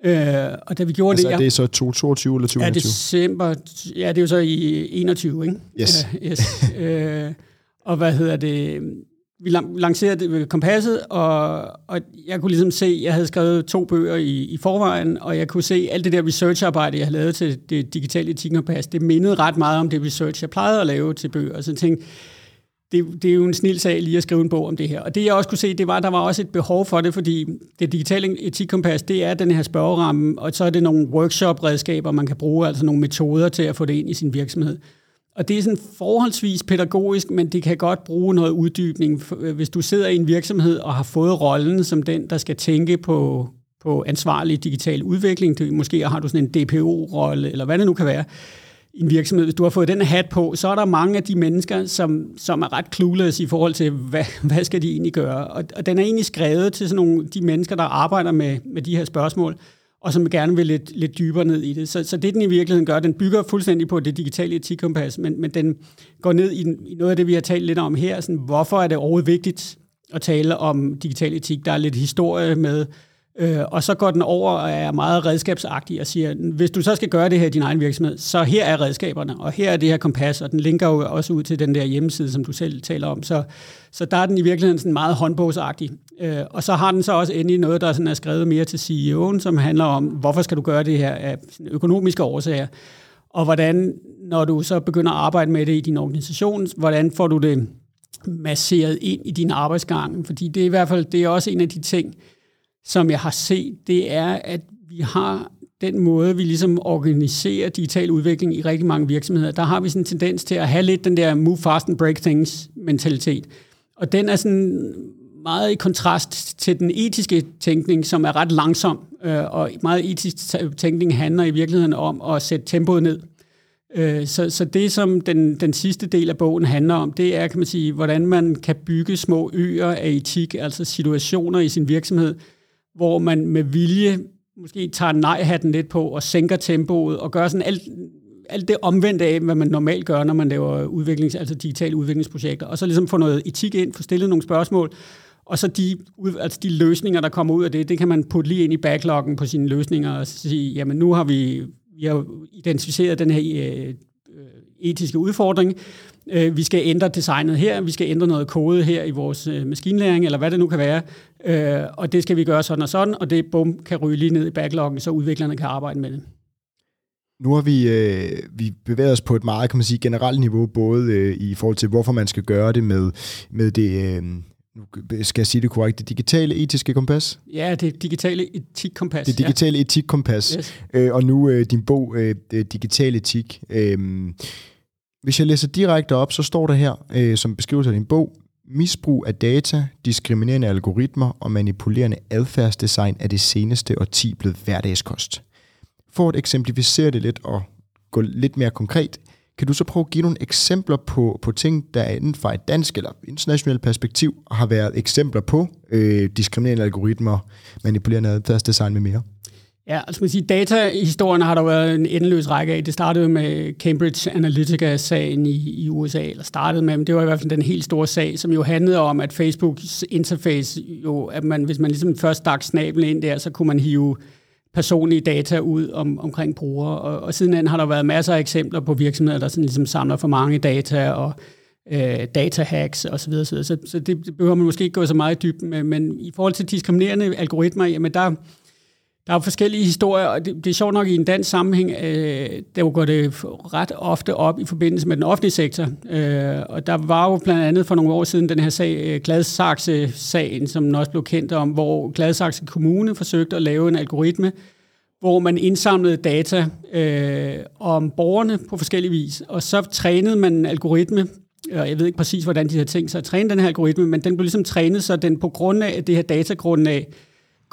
Øh, og da vi gjorde altså, det... Er det så 2022 eller 2021? Ja, december. Ja, det er jo så i 21, ikke? Yes. Uh, yes. uh, og hvad hedder det, vi lancerede kompasset, og, og jeg kunne ligesom se, jeg havde skrevet to bøger i, i forvejen, og jeg kunne se alt det der researcharbejde, jeg havde lavet til det digitale etikkompas, det mindede ret meget om det research, jeg plejede at lave til bøger. Så jeg tænkte, det, det er jo en snil sag lige at skrive en bog om det her. Og det jeg også kunne se, det var, at der var også et behov for det, fordi det digitale etikkompas, det er den her spørgeramme, og så er det nogle workshop-redskaber, man kan bruge, altså nogle metoder til at få det ind i sin virksomhed. Og det er sådan forholdsvis pædagogisk, men det kan godt bruge noget uddybning. Øh, hvis du sidder i en virksomhed og har fået rollen som den, der skal tænke på, på ansvarlig digital udvikling, måske har du sådan en DPO-rolle, eller hvad det nu kan være, i en virksomhed, hvis du har fået den hat på, så er der mange af de mennesker, som, som er ret clueless i forhold til, hvad, hvad skal de egentlig gøre? Og, og den er egentlig skrevet til sådan nogle, de mennesker, der arbejder med, med de her spørgsmål og som gerne vil lidt, lidt dybere ned i det. Så, så det, den i virkeligheden gør, den bygger fuldstændig på det digitale etikkompas, men, men den går ned i, i noget af det, vi har talt lidt om her. Sådan, hvorfor er det overhovedet vigtigt at tale om digital etik? Der er lidt historie med, Øh, og så går den over og er meget redskabsagtig og siger, hvis du så skal gøre det her i din egen virksomhed, så her er redskaberne, og her er det her kompas, og den linker jo også ud til den der hjemmeside, som du selv taler om. Så, så der er den i virkeligheden sådan meget håndbogsagtig. Øh, og så har den så også endelig noget, der sådan er skrevet mere til CEO'en, som handler om, hvorfor skal du gøre det her af økonomiske årsager, og hvordan, når du så begynder at arbejde med det i din organisation, hvordan får du det masseret ind i din arbejdsgang, fordi det er i hvert fald det er også en af de ting, som jeg har set, det er, at vi har den måde, vi ligesom organiserer digital udvikling i rigtig mange virksomheder, der har vi sådan en tendens til at have lidt den der move fast and break things mentalitet. Og den er sådan meget i kontrast til den etiske tænkning, som er ret langsom, øh, og meget etisk tænkning handler i virkeligheden om at sætte tempoet ned. Øh, så, så det, som den, den sidste del af bogen handler om, det er, kan man sige, hvordan man kan bygge små øer af etik, altså situationer i sin virksomhed, hvor man med vilje måske tager nej-hatten lidt på og sænker tempoet og gør sådan alt, alt det omvendte af, hvad man normalt gør, når man laver udviklings, altså digitale udviklingsprojekter, og så ligesom få noget etik ind, få stillet nogle spørgsmål, og så de, altså de løsninger, der kommer ud af det, det kan man putte lige ind i backloggen på sine løsninger og sige, jamen nu har vi, vi har identificeret den her øh, etiske udfordring. Øh, vi skal ændre designet her, vi skal ændre noget kode her i vores øh, maskinlæring, eller hvad det nu kan være, øh, og det skal vi gøre sådan og sådan, og det bum, kan ryge lige ned i backloggen, så udviklerne kan arbejde med det. Nu har vi, øh, vi bevæget os på et meget kan man sige, generelt niveau, både øh, i forhold til, hvorfor man skal gøre det med, med det, øh, nu skal jeg sige det korrekt, det digitale etiske kompas? Ja, det digitale etikkompas. Det digitale ja. etikkompas. Yes. Øh, og nu øh, din bog, øh, Digital Etik. Øh, hvis jeg læser direkte op, så står der her, øh, som beskrivelse af din bog, misbrug af data, diskriminerende algoritmer og manipulerende adfærdsdesign er det seneste årti blevet hverdagskost. For at eksemplificere det lidt og gå lidt mere konkret, kan du så prøve at give nogle eksempler på, på ting, der inden for et dansk eller internationalt perspektiv har været eksempler på øh, diskriminerende algoritmer, manipulerende adfærdsdesign med mere? Ja, altså man sige, datahistorien har der været en endeløs række af. Det startede med Cambridge Analytica-sagen i, i USA, eller startede med, men det var i hvert fald den helt store sag, som jo handlede om, at Facebooks interface, jo, at man, hvis man ligesom først stak snablen ind der, så kunne man hive personlige data ud om, omkring brugere. Og, og sidenhen har der været masser af eksempler på virksomheder, der sådan ligesom samler for mange data og øh, data hacks osv. Så, så, så det behøver man måske ikke gå så meget i dybden med. Men i forhold til diskriminerende algoritmer, jamen der, der er jo forskellige historier, og det, det er sjovt nok i en dansk sammenhæng, øh, der går det ret ofte op i forbindelse med den offentlige sektor. Øh, og der var jo blandt andet for nogle år siden den her sag, øh, Gladsaxe-sagen, som også blev kendt om, hvor Gladsaxe Kommune forsøgte at lave en algoritme, hvor man indsamlede data øh, om borgerne på forskellige vis, og så trænede man en algoritme, og jeg ved ikke præcis, hvordan de havde tænkt sig at træne den her algoritme, men den blev ligesom trænet, så den på grund af det her datagrundlag,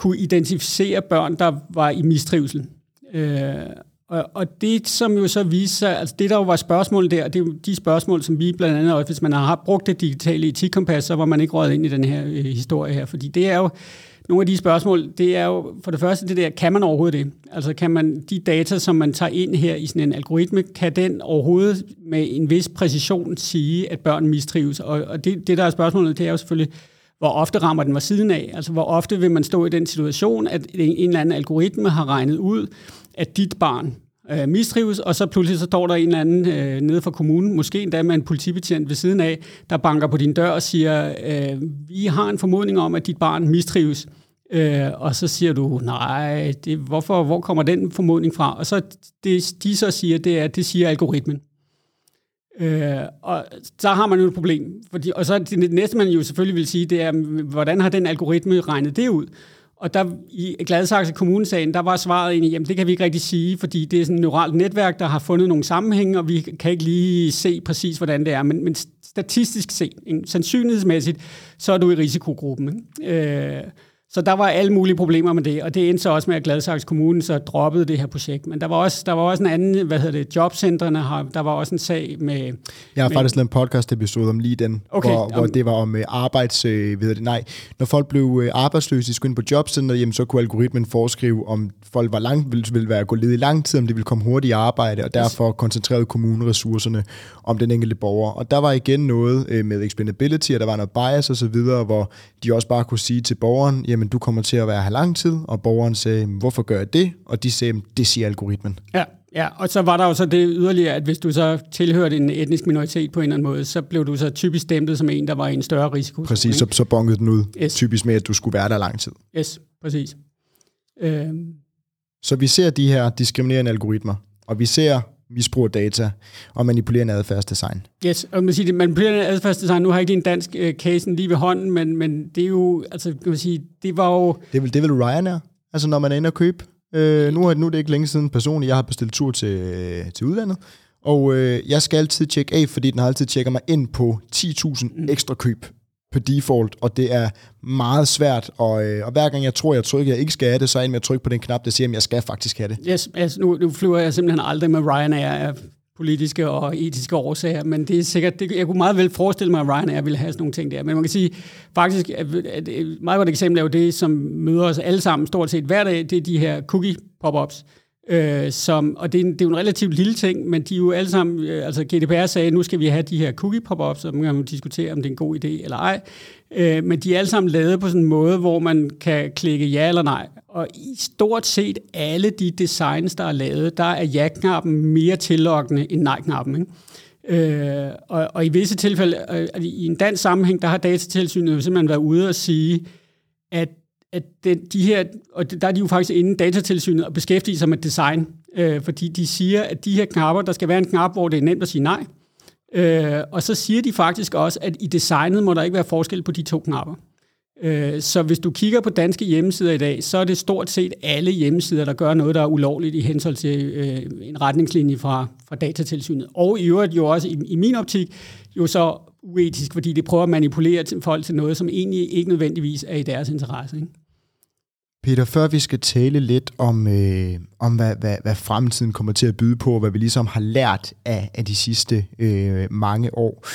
kunne identificere børn, der var i mistrivsel. Øh, og, og det, som jo så viser sig, altså det, der jo var spørgsmål der, det er jo de spørgsmål, som vi blandt andet, også hvis man har brugt det digitale etikkompas, så var man ikke røget ind i den her øh, historie her, fordi det er jo, nogle af de spørgsmål, det er jo for det første det der, kan man overhovedet det? Altså kan man, de data, som man tager ind her i sådan en algoritme, kan den overhovedet med en vis præcision sige, at børn mistrives? Og, og det, det, der er spørgsmålet, det er jo selvfølgelig, hvor ofte rammer den var siden af? Altså, hvor ofte vil man stå i den situation, at en eller anden algoritme har regnet ud, at dit barn øh, mistrives, og så pludselig så står der en eller anden øh, nede fra kommunen, måske endda med en politibetjent ved siden af, der banker på din dør og siger, øh, vi har en formodning om, at dit barn mistrives. Øh, og så siger du, nej, det, hvorfor, hvor kommer den formodning fra? Og så det, de så siger, det er, det siger algoritmen. Øh, og så har man jo et problem. Fordi, og så det næste, man jo selvfølgelig vil sige, det er, hvordan har den algoritme regnet det ud? Og der i Gladsaxe Kommunesagen, der var svaret egentlig, jamen det kan vi ikke rigtig sige, fordi det er sådan et neuralt netværk, der har fundet nogle sammenhænge, og vi kan ikke lige se præcis, hvordan det er. Men, men statistisk set, sandsynlighedsmæssigt, så er du i risikogruppen. Ikke? Øh, så der var alle mulige problemer med det, og det endte så også med, at Gladsaxe Kommune så droppede det her projekt. Men der var også, der var også en anden, hvad hedder det, jobcentrene har, der var også en sag med... Jeg har med, faktisk lavet en podcast episode om lige den, okay, hvor, hvor det var om uh, arbejds... Uh, ved det, nej, når folk blev uh, arbejdsløse, de skulle ind på jobcentret, jamen, så kunne algoritmen foreskrive, om folk var langt, ville, ville være gået led i lang tid, om de ville komme hurtigt i arbejde, og derfor koncentrerede kommuneressourcerne om den enkelte borger. Og der var igen noget uh, med explainability, og der var noget bias osv., hvor de også bare kunne sige til borgeren, jamen du kommer til at være her lang tid, og borgeren sagde, hvorfor gør jeg det? Og de sagde, det siger algoritmen. Ja, ja, og så var der jo så det yderligere, at hvis du så tilhørte en etnisk minoritet på en eller anden måde, så blev du så typisk stemplet som en, der var i en større risiko. Præcis, så, så bongede den ud, yes. typisk med, at du skulle være der lang tid. Yes, præcis. Øhm. Så vi ser de her diskriminerende algoritmer, og vi ser misbrug af data og manipulerende adfærdsdesign. Yes, og man siger, manipulerende adfærdsdesign, nu har jeg ikke en dansk uh, case lige ved hånden, men, men det er jo, altså kan man sige, det var jo... Det er vel, det er vel Ryanair, altså når man er inde og købe. Øh, nu, er, nu er det ikke længe siden personligt, jeg har bestilt tur til, til udlandet, og øh, jeg skal altid tjekke af, fordi den har altid tjekker mig ind på 10.000 mm. ekstra køb på default, og det er meget svært, og, øh, og hver gang jeg tror, jeg trykker, jeg ikke skal have det, så er jeg med at trykke på den knap, der siger, at jeg skal faktisk have det. Yes, altså, nu, nu flyver jeg simpelthen aldrig med Ryanair af politiske og etiske årsager, men det er sikkert, det, jeg kunne meget vel forestille mig, at Ryanair ville have sådan nogle ting der, men man kan sige, faktisk, at, at et meget godt eksempel er jo det, som møder os alle sammen stort set hver dag, det er de her cookie pop-ups, Øh, som, og det er, det er jo en relativt lille ting, men de er jo alle sammen, øh, altså GDPR sagde, nu skal vi have de her cookie pop-ups, og man kan jo diskutere, om det er en god idé eller ej. Øh, men de er alle sammen lavet på sådan en måde, hvor man kan klikke ja eller nej. Og i stort set alle de designs, der er lavet, der er ja-knappen mere tillokkende end nej-knappen. Ikke? Øh, og, og i visse tilfælde, øh, i en dansk sammenhæng, der har datatilsynet jo simpelthen været ude og sige, at at den, de her, og der er de jo faktisk inde datatilsynet og beskæftiger sig med design, øh, fordi de siger, at de her knapper, der skal være en knap, hvor det er nemt at sige nej, Øh, og så siger de faktisk også, at i designet må der ikke være forskel på de to knapper. Øh, så hvis du kigger på danske hjemmesider i dag, så er det stort set alle hjemmesider, der gør noget, der er ulovligt i henhold til øh, en retningslinje fra, fra datatilsynet. Og i øvrigt jo også i, i min optik, jo så uetisk, fordi det prøver at manipulere folk til noget, som egentlig ikke nødvendigvis er i deres interesse. Ikke? Peter, før vi skal tale lidt om, øh, om hvad, hvad, hvad fremtiden kommer til at byde på, og hvad vi ligesom har lært af, af de sidste øh, mange år,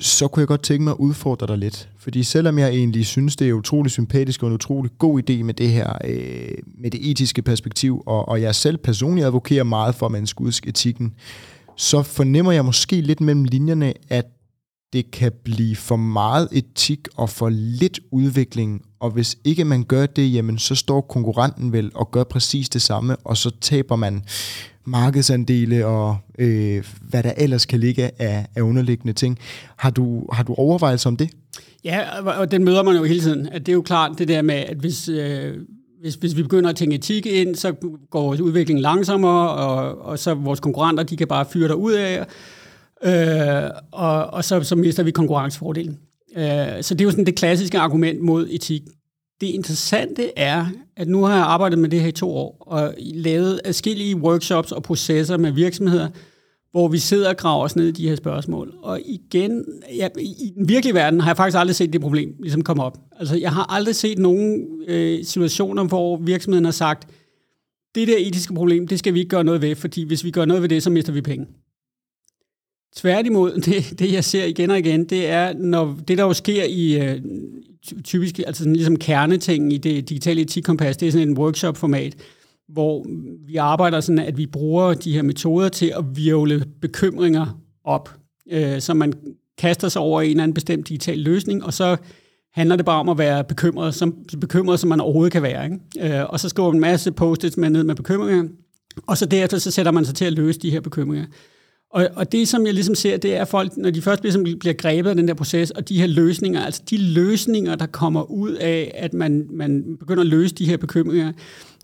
så kunne jeg godt tænke mig at udfordre dig lidt. Fordi selvom jeg egentlig synes, det er utrolig sympatisk og en utrolig god idé med det her, øh, med det etiske perspektiv, og, og jeg selv personligt advokerer meget for etikken, så fornemmer jeg måske lidt mellem linjerne, at det kan blive for meget etik og for lidt udvikling, og hvis ikke man gør det, jamen så står konkurrenten vel og gør præcis det samme, og så taber man markedsandele og øh, hvad der ellers kan ligge af, af underliggende ting. Har du, har du overvejelser om det? Ja, og den møder man jo hele tiden. At det er jo klart det der med, at hvis, øh, hvis, hvis vi begynder at tænke etik ind, så går vores udvikling langsommere, og, og så vores konkurrenter, de kan bare fyre der ud af, øh, og, og så, så mister vi konkurrencefordelen. Øh, så det er jo sådan det klassiske argument mod etik. Det interessante er, at nu har jeg arbejdet med det her i to år, og lavet adskillige workshops og processer med virksomheder, hvor vi sidder og graver os ned i de her spørgsmål. Og igen, ja, i den virkelige verden har jeg faktisk aldrig set det problem ligesom komme op. Altså, jeg har aldrig set nogen øh, situationer, hvor virksomheden har sagt, det der etiske problem, det skal vi ikke gøre noget ved, fordi hvis vi gør noget ved det, så mister vi penge. Tværtimod, det, det jeg ser igen og igen, det er, når det der jo sker i øh, typisk, altså sådan ligesom kernetingen i det digitale etikkompas, det er sådan en workshop-format, hvor vi arbejder sådan, at vi bruger de her metoder til at virvle bekymringer op, øh, så man kaster sig over en eller anden bestemt digital løsning, og så handler det bare om at være bekymret, som, bekymret som man overhovedet kan være. Ikke? Øh, og så skriver man en masse post-its med ned med bekymringer, og så derefter så sætter man sig til at løse de her bekymringer. Og, og det, som jeg ligesom ser, det er, at folk, når de først ligesom bliver grebet af den der proces, og de her løsninger, altså de løsninger, der kommer ud af, at man, man begynder at løse de her bekymringer,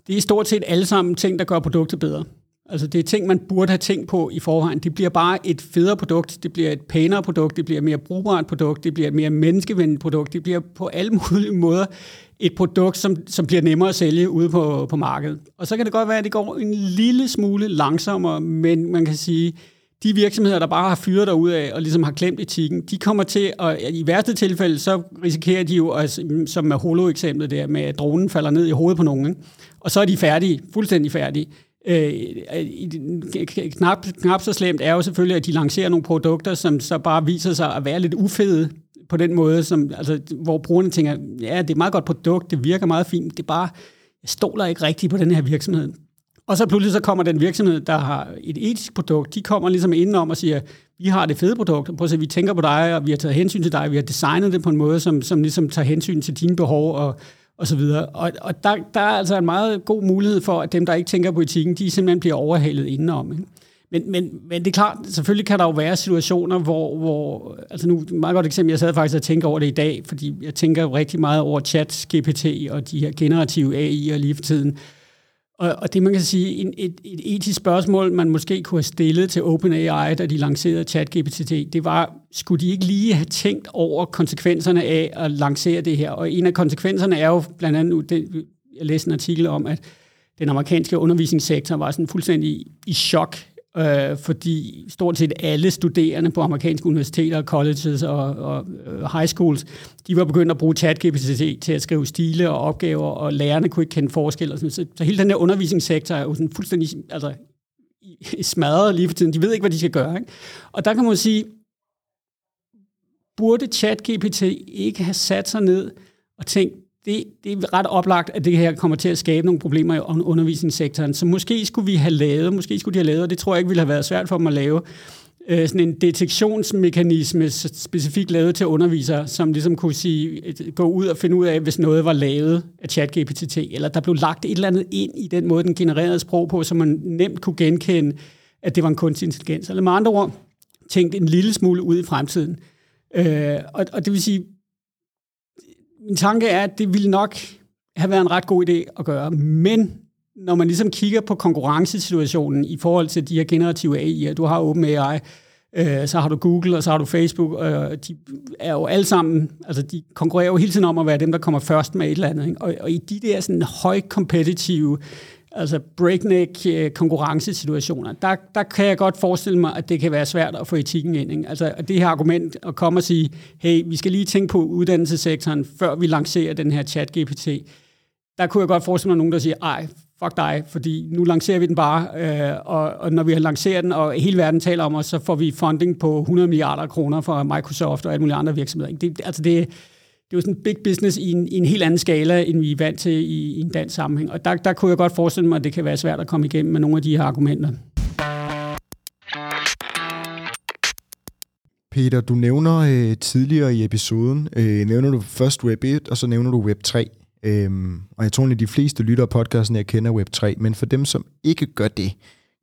det er stort set alle sammen ting, der gør produktet bedre. Altså det er ting, man burde have tænkt på i forvejen. Det bliver bare et federe produkt, det bliver et pænere produkt, det bliver et mere brugbart produkt, det bliver et mere menneskevenligt produkt, det bliver på alle mulige måder et produkt, som, som bliver nemmere at sælge ude på, på markedet. Og så kan det godt være, at det går en lille smule langsommere, men man kan sige, de virksomheder, der bare har fyret derud af og ligesom har klemt etikken, de kommer til, at i værste tilfælde, så risikerer de jo, at, som med holo-eksemplet der, med at dronen falder ned i hovedet på nogen, ikke? og så er de færdige, fuldstændig færdige. Øh, knap, knap så slemt er jo selvfølgelig, at de lancerer nogle produkter, som så bare viser sig at være lidt ufede på den måde, som, altså, hvor brugerne tænker, ja, det er et meget godt produkt, det virker meget fint, det er bare, jeg stoler ikke rigtigt på den her virksomhed. Og så pludselig så kommer den virksomhed, der har et etisk produkt, de kommer ligesom indenom og siger, vi har det fede produkt, prøv at se, vi tænker på dig, og vi har taget hensyn til dig, vi har designet det på en måde, som, som ligesom tager hensyn til dine behov og, og så videre. Og, og der, der er altså en meget god mulighed for, at dem, der ikke tænker på etikken, de simpelthen bliver overhalet indenom. Ikke? Men, men, men det er klart, selvfølgelig kan der jo være situationer, hvor, hvor altså nu, et meget godt eksempel, jeg sad faktisk og tænkte over det i dag, fordi jeg tænker rigtig meget over chat, GPT og de her generative AI'er lige for tiden. Og, og det man kan sige, en, et, et etisk spørgsmål, man måske kunne have stillet til OpenAI, da de lancerede ChatGPT, det var, skulle de ikke lige have tænkt over konsekvenserne af at lancere det her? Og en af konsekvenserne er jo blandt andet, det, jeg læste en artikel om, at den amerikanske undervisningssektor var sådan fuldstændig i chok øh, fordi stort set alle studerende på amerikanske universiteter, colleges og, og øh, high schools, de var begyndt at bruge ChatGPT til at skrive stile og opgaver, og lærerne kunne ikke kende forskel. Og sådan. Så, så hele den her undervisningssektor er jo sådan fuldstændig altså, smadret lige for tiden. De ved ikke, hvad de skal gøre. Ikke? Og der kan man sige, burde ChatGPT ikke have sat sig ned og tænkt, det, det er ret oplagt, at det her kommer til at skabe nogle problemer i undervisningssektoren. Så måske skulle vi have lavet, måske skulle de have lavet, og det tror jeg ikke ville have været svært for dem at lave, øh, sådan en detektionsmekanisme specifikt lavet til undervisere, som ligesom kunne sige, gå ud og finde ud af, hvis noget var lavet af ChatGPT, eller der blev lagt et eller andet ind i den måde, den genererede sprog på, så man nemt kunne genkende, at det var en kunstig intelligens. Eller med andre ord, tænkt en lille smule ud i fremtiden. Øh, og, og det vil sige, min tanke er, at det ville nok have været en ret god idé at gøre, men når man ligesom kigger på konkurrencesituationen i forhold til de her generative AI'er, du har OpenAI, Øh, så har du Google, og så har du Facebook, og de er jo alle sammen, altså de konkurrerer jo hele tiden om at være dem, der kommer først med et eller andet. Ikke? Og, og i de der sådan høj kompetitive, altså breakneck øh, konkurrencesituationer, der, der kan jeg godt forestille mig, at det kan være svært at få etikken ind. Ikke? Altså det her argument at komme og sige, hey, vi skal lige tænke på uddannelsessektoren, før vi lancerer den her chat-GPT, der kunne jeg godt forestille mig nogen, der siger, ej, fuck dig, fordi nu lancerer vi den bare, øh, og, og når vi har lanceret den, og hele verden taler om os, så får vi funding på 100 milliarder kroner fra Microsoft og alle mulige andre virksomheder. Det, altså det, det er jo sådan en big business i en, i en helt anden skala, end vi er vant til i, i en dansk sammenhæng. Og der, der kunne jeg godt forestille mig, at det kan være svært at komme igennem med nogle af de her argumenter. Peter, du nævner øh, tidligere i episoden, øh, nævner du først Web 1, og så nævner du Web 3. Øhm, og jeg tror, at de fleste lytter af podcasten, jeg kender Web3, men for dem, som ikke gør det,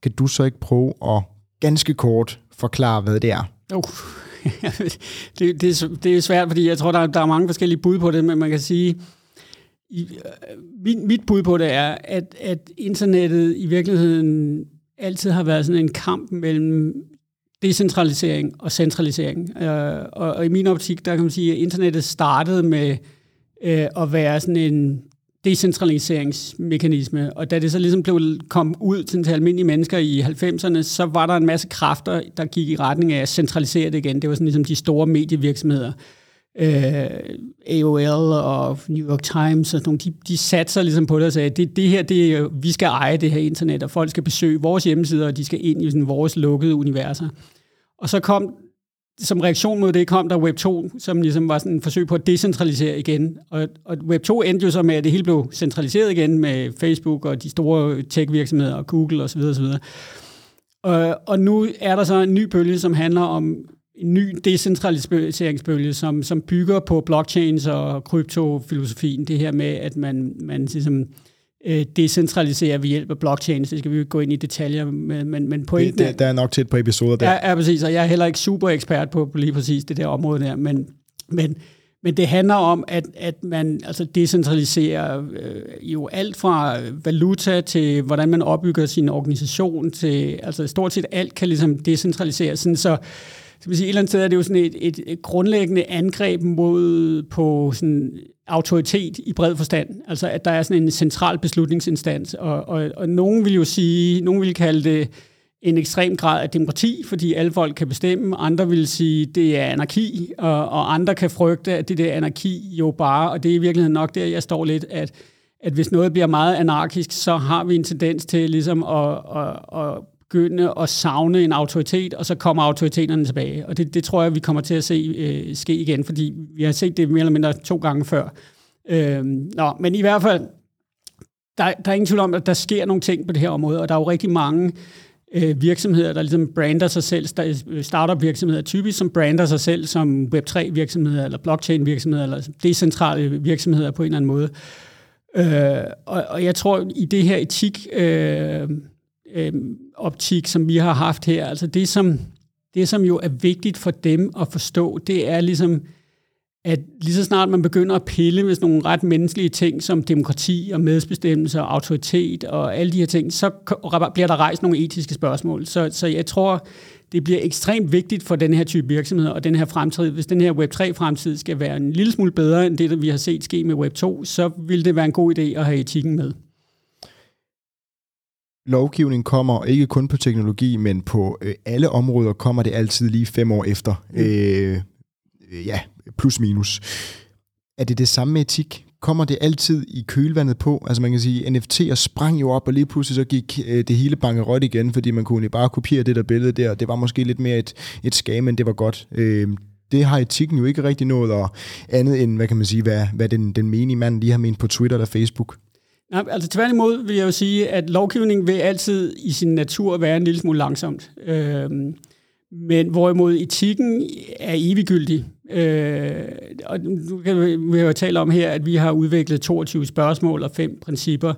kan du så ikke prøve at ganske kort forklare, hvad det er? Uh, det, det, det er svært, fordi jeg tror, der, der er mange forskellige bud på det, men man kan sige, i, øh, mit, mit bud på det er, at, at internettet i virkeligheden altid har været sådan en kamp mellem decentralisering og centralisering. Øh, og, og i min optik, der kan man sige, at internettet startede med øh, at være sådan en decentraliseringsmekanisme. Og da det så ligesom blev kom ud til, til almindelige mennesker i 90'erne, så var der en masse kræfter, der gik i retning af at centralisere det igen. Det var sådan ligesom de store medievirksomheder. Øh, AOL og New York Times og sådan nogle, de, de satte sig ligesom på det og sagde, det, det her, det vi skal eje det her internet, og folk skal besøge vores hjemmesider, og de skal ind i sådan vores lukkede universer. Og så kom som reaktion mod det kom der Web 2, som ligesom var sådan en forsøg på at decentralisere igen. Og, og Web 2 endte jo så med, at det hele blev centraliseret igen med Facebook og de store tech-virksomheder og Google osv. osv. Og, og nu er der så en ny bølge, som handler om en ny decentraliseringsbølge, som, som bygger på blockchains og kryptofilosofien. Det her med, at man, man ligesom øh, decentralisere ved hjælp af blockchain, så skal vi jo gå ind i detaljer, men, men, men pointen det, det, Der er nok til et par episoder der. Ja, ja, præcis, og jeg er heller ikke super ekspert på, på lige præcis det der område der, men, men, men det handler om, at, at man altså decentraliserer øh, jo alt fra valuta til, hvordan man opbygger sin organisation, til altså stort set alt kan ligesom decentraliseres, sådan så så vil sige, et eller andet sted er det jo sådan et, et, et grundlæggende angreb mod på sådan autoritet i bred forstand. Altså at der er sådan en central beslutningsinstans, og, og, og nogen vil jo sige, nogen vil kalde det en ekstrem grad af demokrati, fordi alle folk kan bestemme. Andre vil sige, det er anarki, og, og andre kan frygte, at det der anarki jo bare, og det er i virkeligheden nok der, jeg står lidt, at, at hvis noget bliver meget anarkisk, så har vi en tendens til ligesom at, at, at begynde at savne en autoritet, og så kommer autoriteterne tilbage. Og det, det tror jeg, vi kommer til at se øh, ske igen, fordi vi har set det mere eller mindre to gange før. Øh, nå, men i hvert fald, der, der er ingen tvivl om, at der sker nogle ting på det her område, og der er jo rigtig mange øh, virksomheder, der ligesom brander sig selv, startup-virksomheder typisk, som brander sig selv som Web3-virksomheder, eller blockchain-virksomheder, eller decentrale virksomheder på en eller anden måde. Øh, og, og jeg tror, i det her etik... Øh, øh, optik, som vi har haft her. Altså det som, det, som jo er vigtigt for dem at forstå, det er ligesom, at lige så snart man begynder at pille med sådan nogle ret menneskelige ting, som demokrati og medbestemmelse og autoritet og alle de her ting, så bliver der rejst nogle etiske spørgsmål. Så, så jeg tror, det bliver ekstremt vigtigt for den her type virksomhed og den her fremtid. Hvis den her Web3-fremtid skal være en lille smule bedre end det, vi har set ske med Web2, så vil det være en god idé at have etikken med lovgivning kommer ikke kun på teknologi, men på øh, alle områder kommer det altid lige fem år efter. Mm. Øh, ja, plus minus. Er det det samme med etik? Kommer det altid i kølvandet på? Altså man kan sige, NFT'er sprang jo op, og lige pludselig så gik øh, det hele bankerot igen, fordi man kunne bare kopiere det der billede der. Det var måske lidt mere et, et skam, men det var godt. Øh, det har etikken jo ikke rigtig nået, og andet end, hvad kan man sige, hvad, hvad den, den menige mand lige har ment på Twitter eller Facebook. Nej, altså tværtimod vil jeg jo sige, at lovgivning vil altid i sin natur være en lille smule langsomt. Øhm, men hvorimod etikken er eviggyldig. Øh, og nu kan vi jo tale om her, at vi har udviklet 22 spørgsmål og fem principper.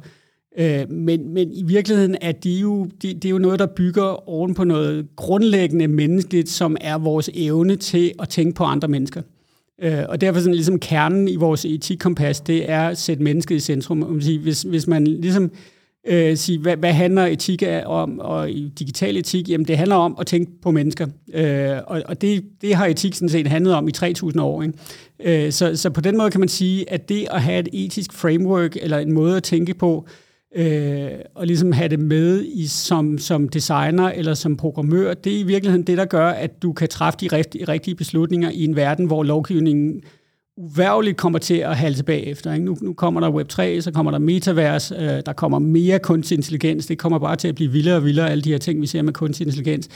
Øh, men, men i virkeligheden er de jo, de, det er jo noget, der bygger oven på noget grundlæggende menneskeligt, som er vores evne til at tænke på andre mennesker. Øh, og derfor sådan ligesom kernen i vores etikkompas, det er at sætte mennesket i centrum. Hvis, hvis man ligesom øh, sige, hvad, hvad handler etik om, og digital etik? Jamen, det handler om at tænke på mennesker. Øh, og og det, det har etik sådan set handlet om i 3.000 år. Ikke? Øh, så, så på den måde kan man sige, at det at have et etisk framework, eller en måde at tænke på, øh, Øh, og ligesom have det med i, som, som designer eller som programmør, det er i virkeligheden det, der gør, at du kan træffe de rigtige, rigtige beslutninger i en verden, hvor lovgivningen uværligt kommer til at halse bagefter. Ikke? Nu, nu kommer der Web3, så kommer der metavers, øh, der kommer mere kunstig intelligens, det kommer bare til at blive vildere og vildere, alle de her ting, vi ser med kunstig intelligens.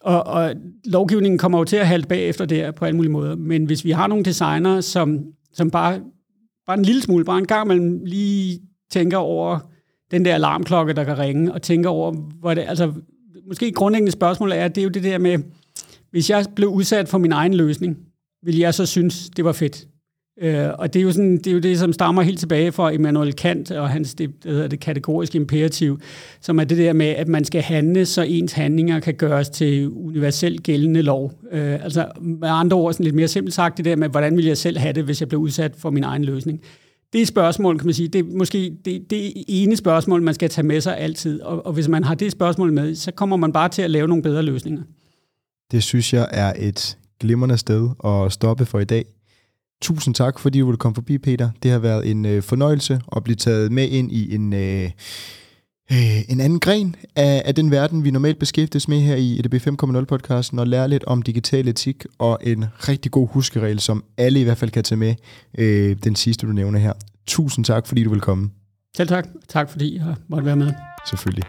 Og, og lovgivningen kommer jo til at halte bagefter der på alle mulige måder. Men hvis vi har nogle designer, som, som bare, bare en lille smule, bare en gang man lige tænker over den der alarmklokke, der kan ringe, og tænker over, hvor det, altså, måske grundlæggende spørgsmål er, det er jo det der med, hvis jeg blev udsat for min egen løsning, ville jeg så synes, det var fedt. Øh, og det er, jo sådan, det er jo det, som stammer helt tilbage fra Immanuel Kant og hans det, det, hedder det kategoriske imperativ, som er det der med, at man skal handle, så ens handlinger kan gøres til universelt gældende lov. Øh, altså med andre ord, sådan lidt mere simpelt sagt, det der med, hvordan vil jeg selv have det, hvis jeg blev udsat for min egen løsning. Det spørgsmål, kan man sige, det er måske det, det ene spørgsmål, man skal tage med sig altid. Og, og hvis man har det spørgsmål med, så kommer man bare til at lave nogle bedre løsninger. Det synes jeg er et glimrende sted at stoppe for i dag. Tusind tak, fordi du ville komme forbi, Peter. Det har været en øh, fornøjelse at blive taget med ind i en, øh, øh, en anden gren af, af den verden, vi normalt beskæftiges med her i EDB 5.0-podcasten, og lære lidt om digital etik, og en rigtig god huskeregel, som alle i hvert fald kan tage med, øh, den sidste, du nævner her. Tusind tak, fordi du vil komme. Selv tak. Tak, fordi jeg måtte være med. Selvfølgelig.